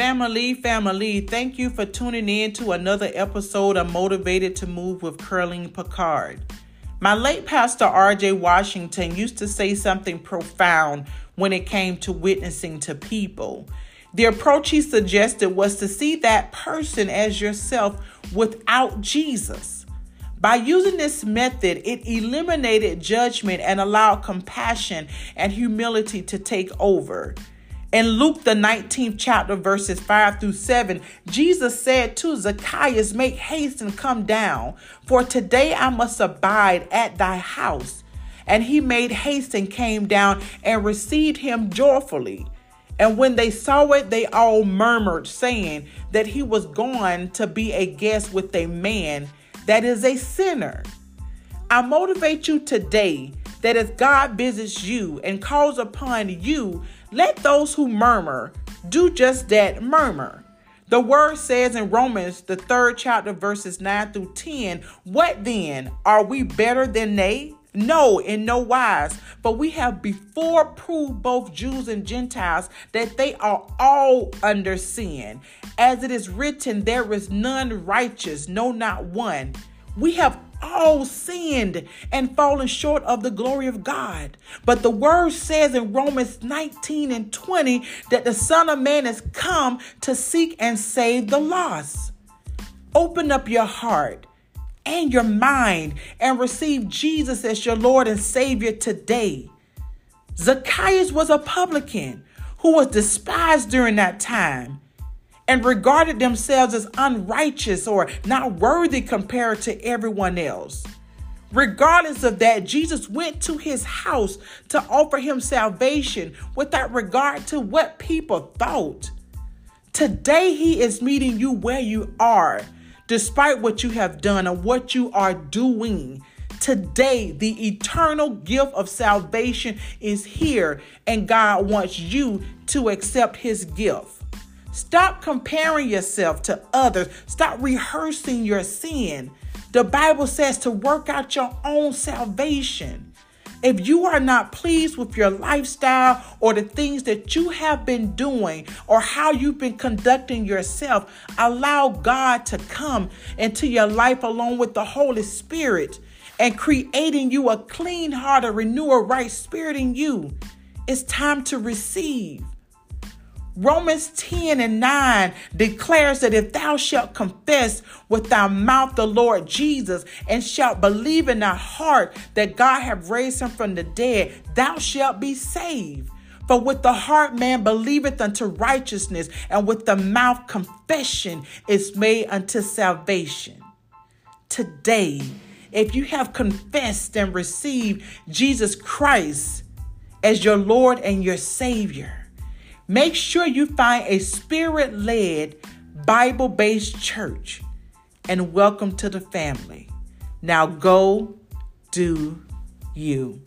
Family, family, thank you for tuning in to another episode of Motivated to Move with Curling Picard. My late pastor R.J. Washington used to say something profound when it came to witnessing to people. The approach he suggested was to see that person as yourself without Jesus. By using this method, it eliminated judgment and allowed compassion and humility to take over. In Luke, the 19th chapter, verses 5 through 7, Jesus said to Zacchaeus, Make haste and come down, for today I must abide at thy house. And he made haste and came down and received him joyfully. And when they saw it, they all murmured, saying that he was going to be a guest with a man that is a sinner. I motivate you today that as God visits you and calls upon you, let those who murmur do just that murmur. The word says in Romans, the third chapter, verses 9 through 10, What then? Are we better than they? No, in no wise. But we have before proved both Jews and Gentiles that they are all under sin. As it is written, there is none righteous, no, not one. We have all sinned and fallen short of the glory of God. But the word says in Romans 19 and 20 that the Son of Man has come to seek and save the lost. Open up your heart and your mind and receive Jesus as your Lord and Savior today. Zacchaeus was a publican who was despised during that time and regarded themselves as unrighteous or not worthy compared to everyone else. Regardless of that, Jesus went to his house to offer him salvation without regard to what people thought. Today, he is meeting you where you are, despite what you have done or what you are doing. Today, the eternal gift of salvation is here, and God wants you to accept his gift. Stop comparing yourself to others. Stop rehearsing your sin. The Bible says to work out your own salvation. If you are not pleased with your lifestyle or the things that you have been doing or how you've been conducting yourself, allow God to come into your life along with the Holy Spirit and creating you a clean heart, a renew a right spirit in you. It's time to receive. Romans 10 and 9 declares that if thou shalt confess with thy mouth the Lord Jesus and shalt believe in thy heart that God hath raised him from the dead, thou shalt be saved. For with the heart man believeth unto righteousness, and with the mouth confession is made unto salvation. Today, if you have confessed and received Jesus Christ as your Lord and your Savior, Make sure you find a spirit led, Bible based church and welcome to the family. Now go do you.